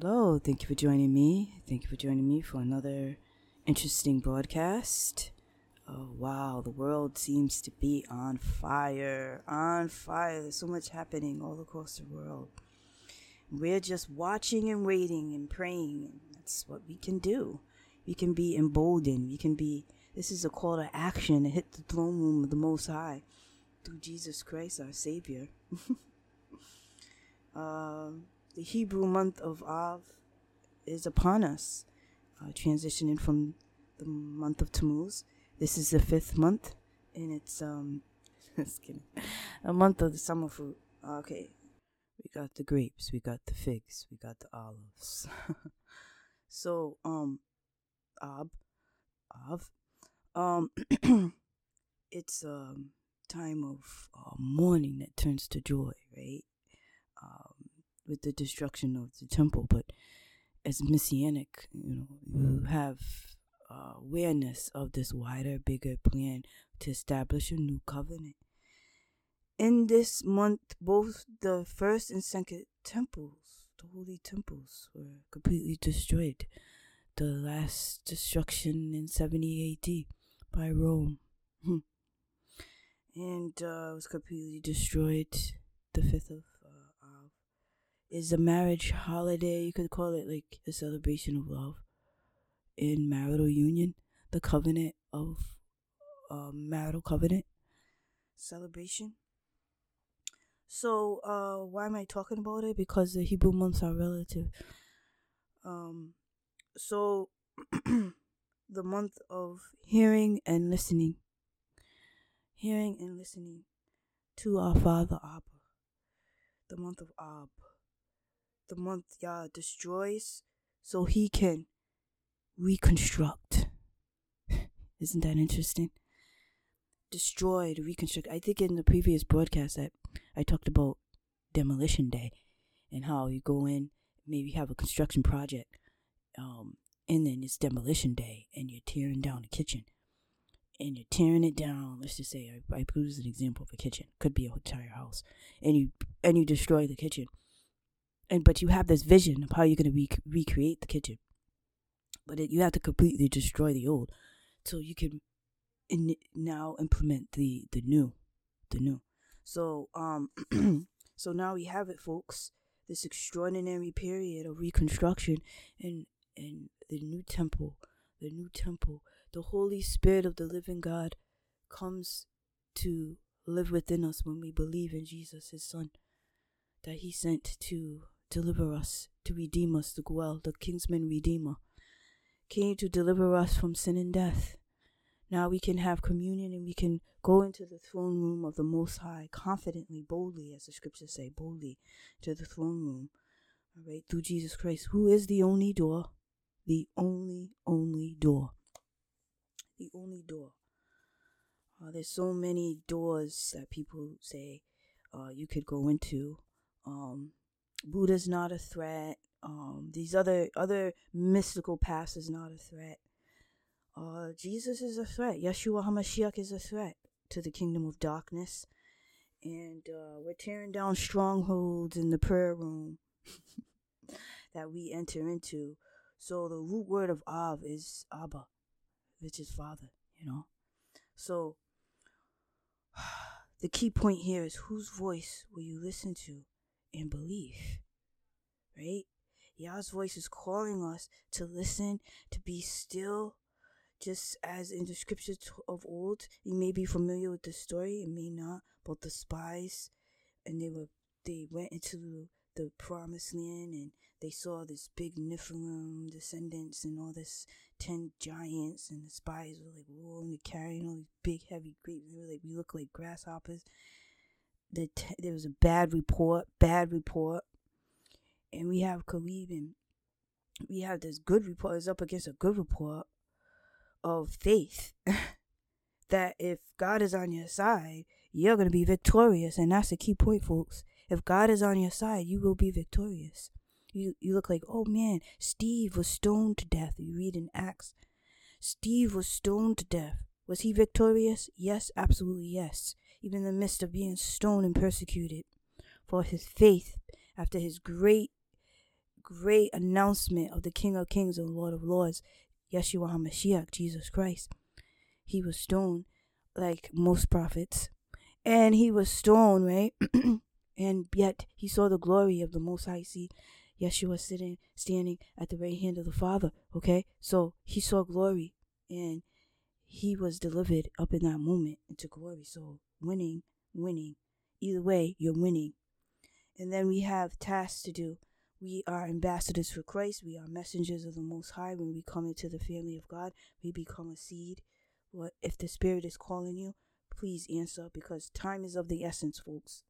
Hello, thank you for joining me. Thank you for joining me for another interesting broadcast. Oh, wow, the world seems to be on fire. On fire. There's so much happening all across the world. We're just watching and waiting and praying. That's what we can do. We can be emboldened. We can be, this is a call to action to hit the throne room of the Most High through Jesus Christ, our Savior. uh, the Hebrew month of Av is upon us, uh, transitioning from the month of Tammuz. This is the fifth month, and it's um, just kidding, a month of the summer fruit. Okay, we got the grapes, we got the figs, we got the olives. so um, Ab, Av, um, it's um time of uh, mourning that turns to joy, right? Um, with the destruction of the temple, but as messianic, you know, you have uh, awareness of this wider, bigger plan to establish a new covenant. In this month, both the first and second temples, the holy temples, were completely destroyed. The last destruction in 70 AD by Rome. Hmm and uh, was completely destroyed. The fifth of Av is a marriage holiday. You could call it like a celebration of love in marital union, the covenant of uh, marital covenant celebration. So, uh, why am I talking about it? Because the Hebrew months are relative. Um, so the month of hearing and listening hearing and listening to our Father Abba, the month of Ab, the month Yah destroys so he can reconstruct. Isn't that interesting? Destroy reconstruct. I think in the previous broadcast that I talked about demolition day and how you go in, maybe have a construction project, um, and then it's demolition day and you're tearing down the kitchen and you're tearing it down. Let's just say I, I use an example of a kitchen. Could be a entire house, and you and you destroy the kitchen. And but you have this vision of how you're going to re- recreate the kitchen, but it, you have to completely destroy the old, so you can in, now implement the the new, the new. So um, so now we have it, folks. This extraordinary period of reconstruction and and the new temple, the new temple the Holy Spirit of the living God comes to live within us when we believe in Jesus, His Son, that He sent to deliver us, to redeem us, the Goel, the Kinsman Redeemer, came to deliver us from sin and death. Now we can have communion and we can go into the throne room of the Most High confidently, boldly, as the scriptures say, boldly to the throne room. All right, through Jesus Christ, who is the only door, the only, only door the only door. Uh, there's so many doors that people say uh, you could go into. Um, Buddha's not a threat. Um, these other other mystical paths is not a threat. Uh, Jesus is a threat. Yeshua Hamashiach is a threat to the kingdom of darkness, and uh, we're tearing down strongholds in the prayer room that we enter into. So the root word of Av is Abba which is Father, you know? So, the key point here is whose voice will you listen to and belief, Right? Yah's voice is calling us to listen, to be still, just as in the scriptures of old. You may be familiar with the story, you may not, but the spies, and they were they went into the promised land and they saw this big Nephilim descendants and all this ten giants, and the spies were like, whoa, and they're carrying all these big, heavy grapes. They were like, we look like grasshoppers. The t- there was a bad report, bad report, and we have Caleb and we have this good report. It's up against a good report of faith that if God is on your side, you're going to be victorious. And that's the key point, folks. If God is on your side, you will be victorious. You you look like, oh man, Steve was stoned to death. You read in Acts. Steve was stoned to death. Was he victorious? Yes, absolutely yes. Even in the midst of being stoned and persecuted for his faith after his great great announcement of the King of Kings and Lord of Lords, Yeshua HaMashiach, Jesus Christ. He was stoned like most prophets. And he was stoned, right? and yet he saw the glory of the Most High. See, Yeshua sitting, standing at the right hand of the Father. Okay, so he saw glory, and he was delivered up in that moment into glory. So winning, winning. Either way, you're winning. And then we have tasks to do. We are ambassadors for Christ. We are messengers of the Most High. When we come into the family of God, we become a seed. What if the Spirit is calling you? Please answer because time is of the essence, folks.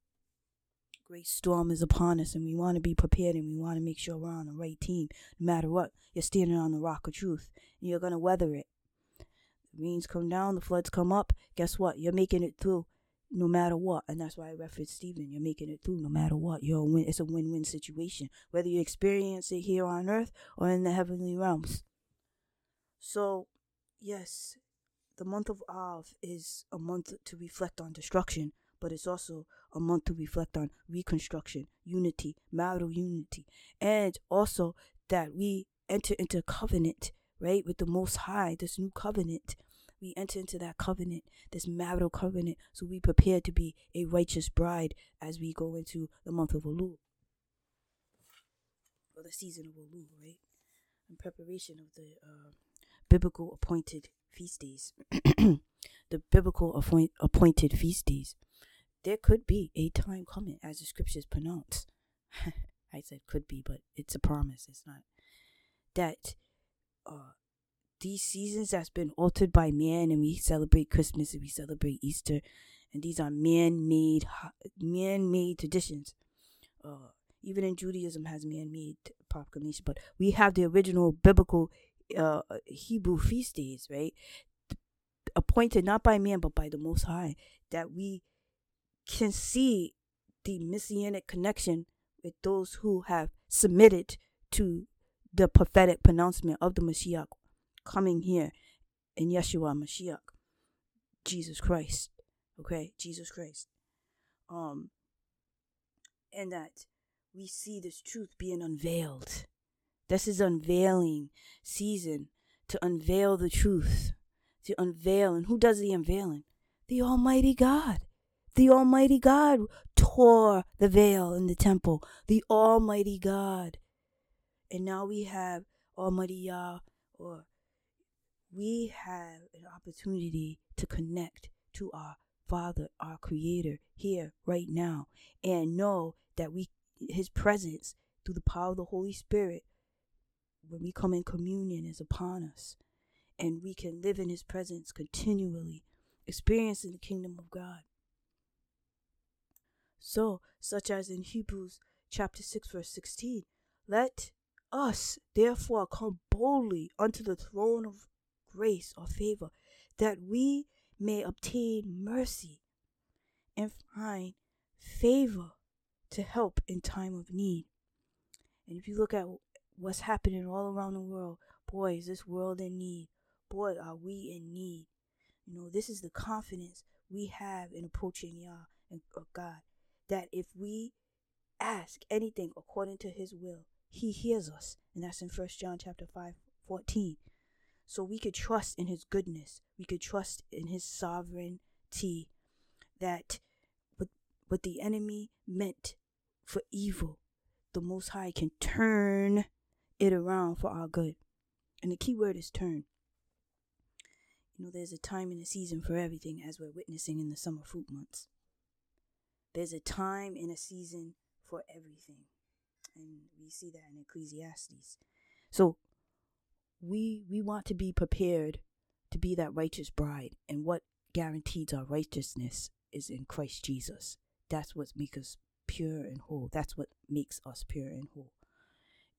Great storm is upon us, and we want to be prepared and we want to make sure we're on the right team. No matter what, you're standing on the rock of truth and you're going to weather it. The rains come down, the floods come up. Guess what? You're making it through no matter what. And that's why I referenced Stephen. You're making it through no matter what. You're a win. It's a win-win situation, whether you experience it here on earth or in the heavenly realms. So, yes, the month of Av is a month to reflect on destruction, but it's also a month to reflect on reconstruction, unity, marital unity, and also that we enter into covenant, right, with the Most High, this new covenant we enter into that covenant, this marital covenant, so we prepare to be a righteous bride as we go into the month of Elul. Or the season of Elul, right? In preparation of the uh, biblical appointed feast days. the biblical appoint, appointed feast days. There could be a time coming, as the scriptures pronounce. I said could be, but it's a promise. It's not. That uh, these seasons that's been altered by man and we celebrate christmas and we celebrate easter. And these are man-made man-made traditions. Uh, even in judaism has man-made proclamation but we have the original biblical uh, hebrew feast days right? Appointed not by man but by the most high that we can see the messianic connection with those who have submitted to the prophetic pronouncement of the Mashiach coming here in Yeshua Mashiach, Jesus Christ. Okay, Jesus Christ. Um, and that we see this truth being unveiled. This is unveiling season to unveil the truth, to unveil. And who does the unveiling? The Almighty God. The Almighty God tore the veil in the temple. The Almighty God. And now we have Almighty Yah or we have an opportunity to connect to our Father, our Creator, here, right now, and know that we, His presence through the power of the Holy Spirit, when we come in communion, is upon us, and we can live in His presence continually, experiencing the kingdom of God. So, such as in Hebrews chapter 6, verse 16, let us therefore come boldly unto the throne of grace or favor, that we may obtain mercy and find favor to help in time of need. And if you look at what's happening all around the world, boy, is this world in need. Boy, are we in need. You know, this is the confidence we have in approaching Yah and uh, God. That if we ask anything according to his will, he hears us. And that's in First John chapter 5, 14. So we could trust in his goodness. We could trust in his sovereignty that what, what the enemy meant for evil, the Most High can turn it around for our good. And the key word is turn. You know, there's a time and a season for everything as we're witnessing in the summer fruit months. There's a time and a season for everything. And we see that in Ecclesiastes. So we we want to be prepared to be that righteous bride and what guarantees our righteousness is in Christ Jesus. That's what makes us pure and whole. That's what makes us pure and whole.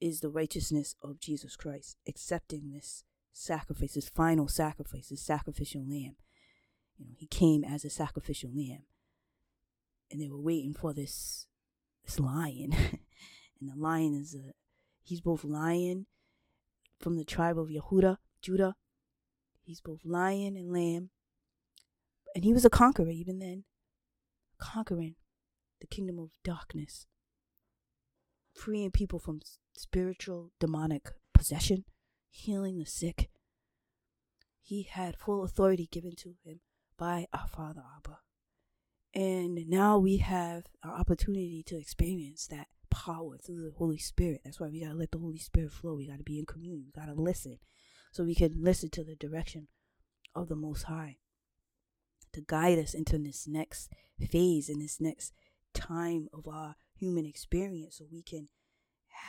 Is the righteousness of Jesus Christ, accepting this sacrifice, this final sacrifice, this sacrificial lamb. You know, he came as a sacrificial lamb. And they were waiting for this this lion. and the lion is a he's both lion from the tribe of Yehuda, Judah. He's both lion and lamb. And he was a conqueror even then, conquering the kingdom of darkness. freeing people from spiritual demonic possession, healing the sick. He had full authority given to him by our Father Abba. And now we have our opportunity to experience that power through the Holy Spirit. That's why we got to let the Holy Spirit flow. We got to be in communion. We got to listen so we can listen to the direction of the Most High to guide us into this next phase in this next time of our human experience so we can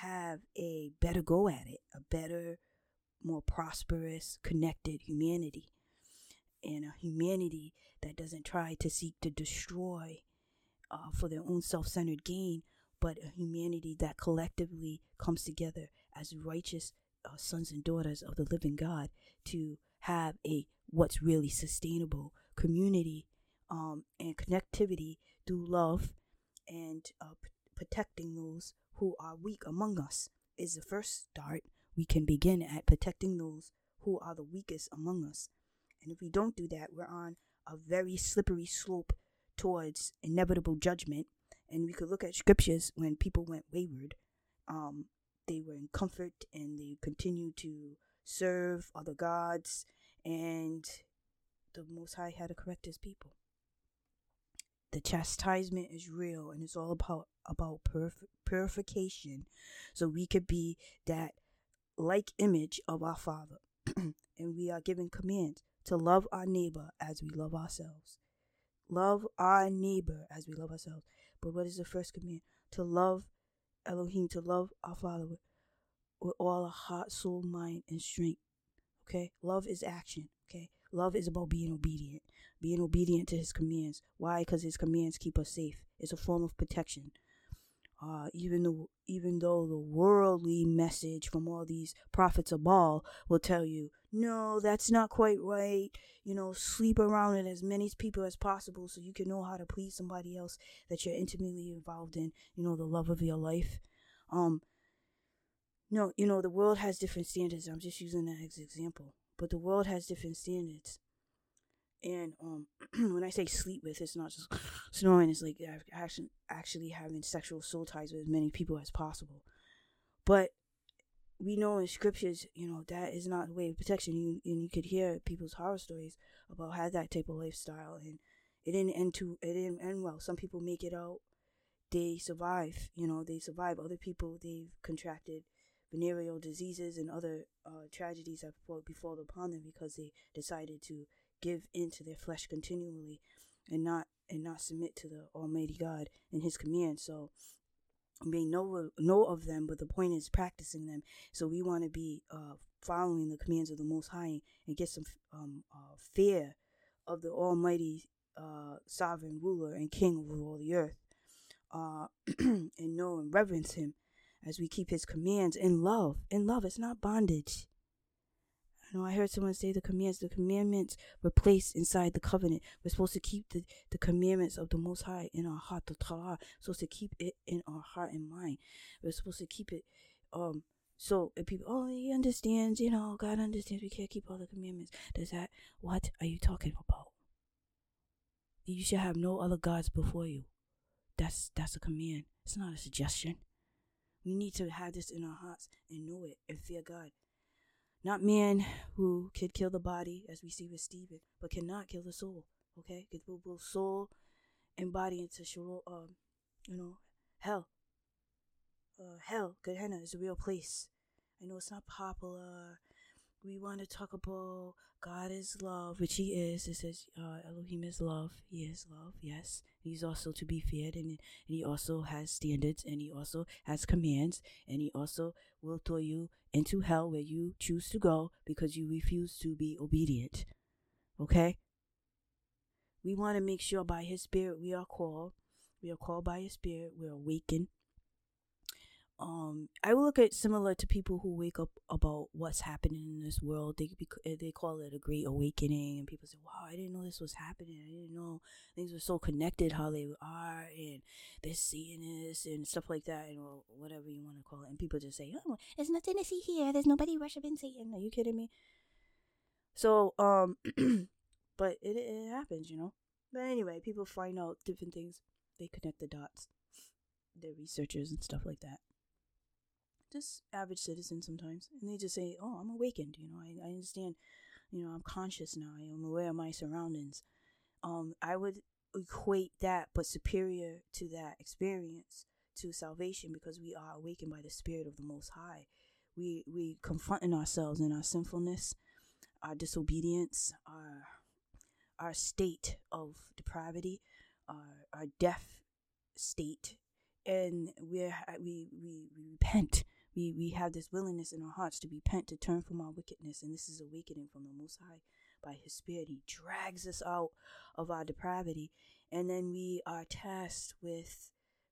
have a better go at it, a better, more prosperous, connected humanity. And a humanity that doesn't try to seek to destroy uh, for their own self centered gain, but a humanity that collectively comes together as righteous uh, sons and daughters of the living God to have a what's really sustainable community um, and connectivity through love and uh, p- protecting those who are weak among us is the first start. We can begin at protecting those who are the weakest among us. And if we don't do that, we're on a very slippery slope towards inevitable judgment. And we could look at scriptures when people went wayward. Um, they were in comfort and they continued to serve other gods, and the Most High had to correct his people. The chastisement is real, and it's all about about purif- purification, so we could be that like image of our Father, and we are given commands to love our neighbor as we love ourselves. Love our neighbor as we love ourselves. But what is the first command? To love Elohim, to love our Father with, with all our heart, soul, mind, and strength. Okay? Love is action. Okay? Love is about being obedient, being obedient to his commands. Why? Because his commands keep us safe. It's a form of protection uh, even though even though the worldly message from all these prophets of Baal will tell you, no, that's not quite right. You know, sleep around with as many people as possible so you can know how to please somebody else that you're intimately involved in. You know, the love of your life. Um, no, you know, the world has different standards. I'm just using that as example, but the world has different standards. And um, when I say sleep with, it's not just snoring. It's like actually actually having sexual soul ties with as many people as possible. But we know in scriptures, you know, that is not the way of protection. You and you could hear people's horror stories about how that type of lifestyle, and it didn't end too. It didn't end well. Some people make it out. They survive. You know, they survive. Other people they've contracted venereal diseases and other uh, tragedies have befall upon them because they decided to give in to their flesh continually and not and not submit to the Almighty God and His commands. So may know know of them, but the point is practicing them. So we want to be uh, following the commands of the Most High and get some um, uh, fear of the Almighty uh, sovereign ruler and King over all the earth, uh, and know and reverence Him as we keep His commands in love. In love, it's not bondage. You know, I heard someone say the commands, the commandments were placed inside the covenant. We're supposed to keep the, the commandments of the Most High in our heart, the Torah. Supposed to keep it in our heart and mind. We're supposed to keep it, um, so if people, oh, he understands, you know, God understands we can't keep all the commandments. Does that, what are you talking about? You should have no other gods before you. That's, that's a command. It's not a suggestion. We need to have this in our hearts and know it and fear God. Not men who could kill the body, as we see with Stephen, but cannot kill the soul. Okay, because both soul and body into Sheol, um, you know, hell. Uh, hell, Gehenna is a real place. I know it's not popular. We want to talk about God is love, which He is. It says uh, Elohim is love. He is love. Yes, He's also to be feared, and, and He also has standards, and He also has commands, and He also will throw you into hell where you choose to go because you refuse to be obedient. Okay? We want to make sure by His Spirit we are called. We are called by His Spirit. We're awakened. Um, I look at similar to people who wake up about what's happening in this world. They they call it a great awakening, and people say, "Wow, I didn't know this was happening. I didn't know things were so connected how they are, and they're seeing this and stuff like that, and whatever you want to call it." And people just say, "Oh, there's nothing to see here. There's nobody worshiping Satan." Are you kidding me? So, um, but it it happens, you know. But anyway, people find out different things. They connect the dots. They're researchers and stuff like that. Just average citizen sometimes, and they just say, "Oh, I'm awakened." You know, I, I understand. You know, I'm conscious now. I'm aware of my surroundings. Um, I would equate that, but superior to that experience to salvation, because we are awakened by the Spirit of the Most High. We we confronting ourselves in our sinfulness, our disobedience, our our state of depravity, our our deaf state, and we're we we, we repent we, we have this willingness in our hearts to repent, to turn from our wickedness, and this is awakening from the Most High by His Spirit. He drags us out of our depravity, and then we are tasked with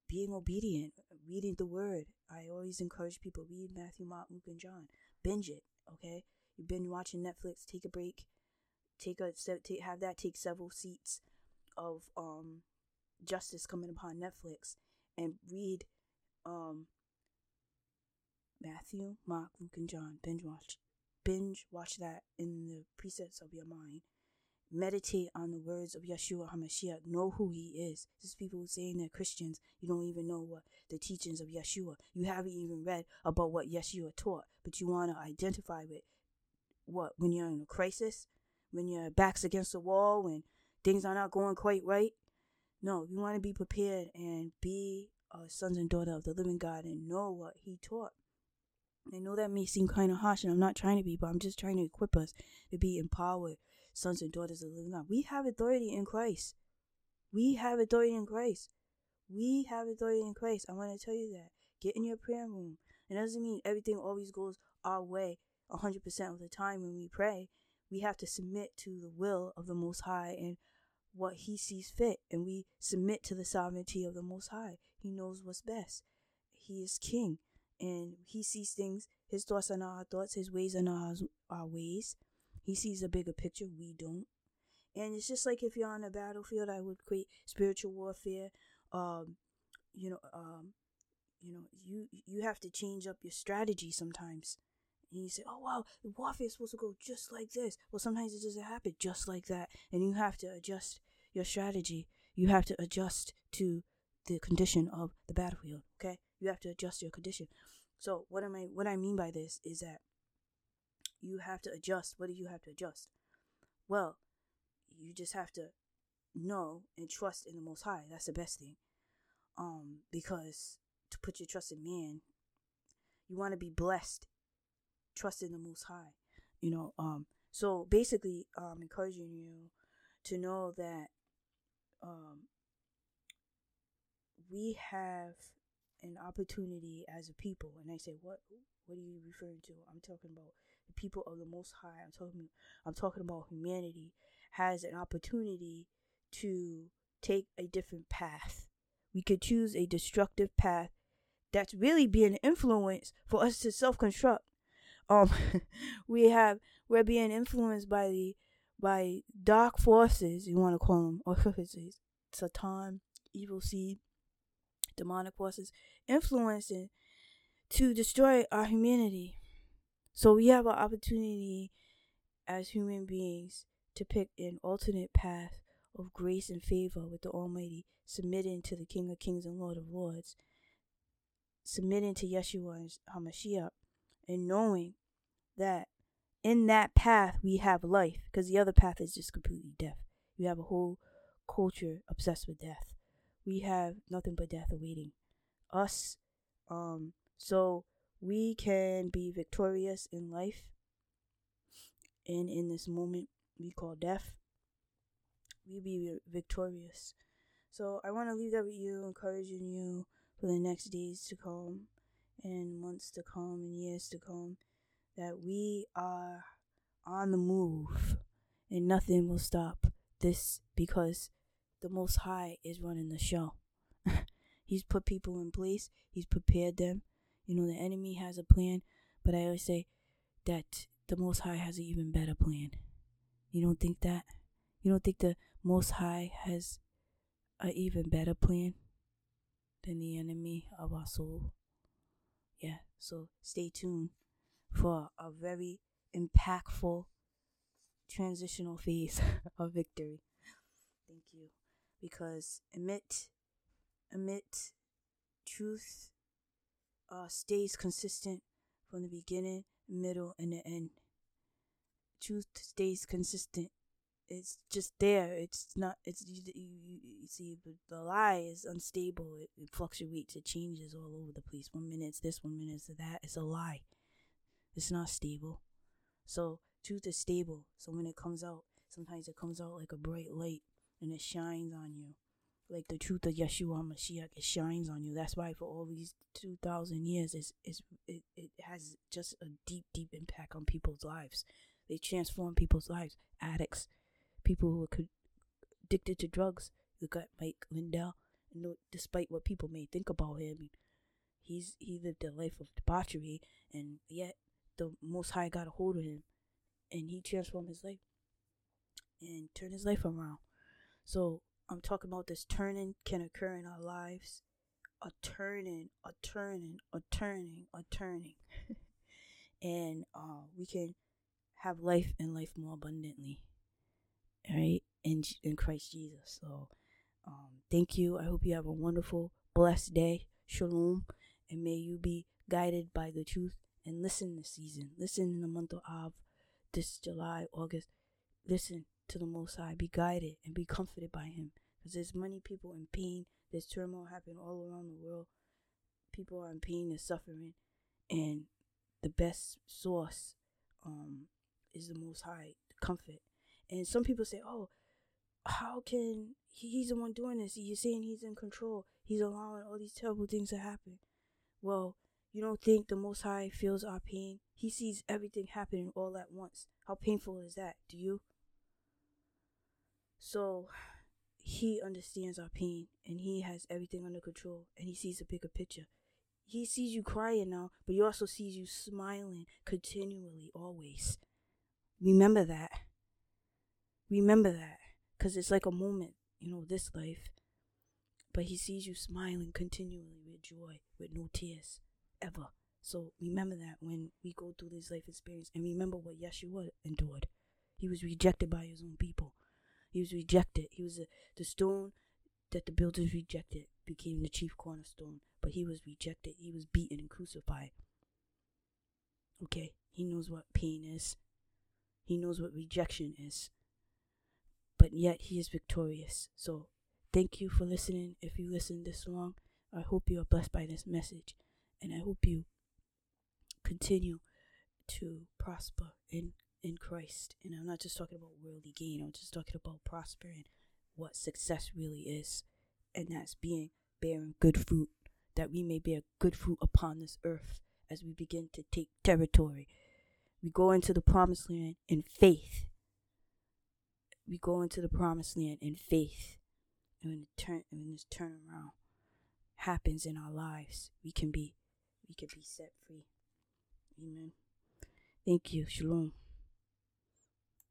being obedient, reading the Word. I always encourage people read Matthew, Mark, Luke, and John. Binge it, okay? You've been watching Netflix. Take a break. Take a take, have that take several seats of um justice coming upon Netflix and read um Matthew, Mark, Luke, and John. Binge watch. Binge watch that in the precepts of your mind. Meditate on the words of Yeshua HaMashiach. Know who he is. There's people saying they're Christians. You don't even know what the teachings of Yeshua. You haven't even read about what Yeshua taught, but you want to identify with what when you're in a crisis, when your back's against the wall, when things are not going quite right. No, you want to be prepared and be a sons and daughter of the living God and know what he taught. I know that may seem kind of harsh, and I'm not trying to be, but I'm just trying to equip us to be empowered sons and daughters of the living God. We have authority in Christ. We have authority in Christ. We have authority in Christ. I want to tell you that. Get in your prayer room. It doesn't mean everything always goes our way 100% of the time when we pray. We have to submit to the will of the Most High and what He sees fit, and we submit to the sovereignty of the Most High. He knows what's best. He is King and he sees things. His thoughts are not our thoughts. His ways are not our, our ways. He sees a bigger picture. We don't. And it's just like if you're on a battlefield, I would create spiritual warfare. Um, you know, um, you know, you you have to change up your strategy sometimes. And you say, "Oh wow, the warfare is supposed to go just like this." Well, sometimes it doesn't happen just like that, and you have to adjust your strategy. You have to adjust to the condition of the battlefield. Okay, you have to adjust your condition. So what am I? What I mean by this is that you have to adjust. What do you have to adjust? Well, you just have to know and trust in the Most High. That's the best thing. Um, because to put your trust in man, you want to be blessed. Trust in the Most High. You know. Um. So basically, um, encouraging you to know that um we have an opportunity as a people. And I say what what are you referring to? I'm talking about the people of the most high. I'm talking i'm talking about humanity has an opportunity to take a different path. We could choose a destructive path that's really being influenced for us to self-construct. Um we have we're being influenced by the by dark forces you want to call them or satan evil seed demonic forces influencing to destroy our humanity. So we have an opportunity as human beings to pick an alternate path of grace and favor with the Almighty, submitting to the King of Kings and Lord of Lords, submitting to Yeshua and HaMashiach, and knowing that in that path we have life, because the other path is just completely death. We have a whole culture obsessed with death we have nothing but death awaiting us. Um, so we can be victorious in life and in this moment we call death. We be victorious. So I want to leave that with you, encouraging you for the next days to come and months to come and years to come that we are on the move and nothing will stop this because the Most High is running the show. He's put people in place, He's prepared them. You know, the enemy has a plan, but I always say that the Most High has an even better plan. You don't think that? You don't think the Most High has an even better plan than the enemy of our soul? Yeah, so stay tuned for a very impactful transitional phase of victory. Thank you because emet emet truth uh, stays consistent from the beginning, middle, and the end. Truth stays consistent. It's just there. It's not. It's you. you, you see, the lie is unstable. It, it fluctuates. It changes all over the place. One minute it's this. One minute it's that. It's a lie. It's not stable. So truth is stable. So when it comes out, sometimes it comes out like a bright light and it shines on you. Like the truth of Yeshua Mashiach, it shines on you. That's why for all these 2,000 years, it's, it's, it, it has just a deep, deep impact on people's lives. They transform people's lives. Addicts, people who are addicted to drugs. You got Mike Lindell. And despite what people may think about him, he's he lived a life of debauchery, and yet the Most High got a hold of him, and he transformed his life and turned his life around. So I'm talking about this turning can occur in our lives, a turning, a turning, a turning, a turning, and uh, we can have life and life more abundantly, right? In in Christ Jesus. So, um, thank you. I hope you have a wonderful, blessed day. Shalom, and may you be guided by the truth and listen this season. Listen in the month of Av, this July, August. Listen to the Most High. Be guided and be comforted by Him. Because there's many people in pain. There's turmoil happening all around the world. People are in pain and suffering. And the best source um, is the Most High, the comfort. And some people say, oh, how can he, he's the one doing this? You're saying he's in control. He's allowing all these terrible things to happen. Well, you don't think the Most High feels our pain? He sees everything happening all at once. How painful is that? Do you? So, He understands our pain and He has everything under control and He sees the bigger picture. He sees you crying now, but He also sees you smiling continually, always. Remember that. Remember that. Because it's like a moment, you know, this life. But He sees you smiling continually with joy, with no tears ever. So remember that when we go through this life experience and remember what Yeshua endured. He was rejected by his own people. He was rejected. He was a, the stone that the builders rejected became the chief cornerstone. But he was rejected. He was beaten and crucified. Okay? He knows what pain is. He knows what rejection is. But yet he is victorious. So thank you for listening. If you listened this long, I hope you are blessed by this message. And I hope you continue to prosper in in Christ. And I'm not just talking about worldly gain, I'm just talking about prospering what success really is. And that's being bearing good fruit, that we may bear good fruit upon this earth as we begin to take territory. We go into the promised land in faith. We go into the promised land in faith. And when, the turn, when this turnaround happens in our lives, we can be we can be set free. Amen. Thank you. Shalom.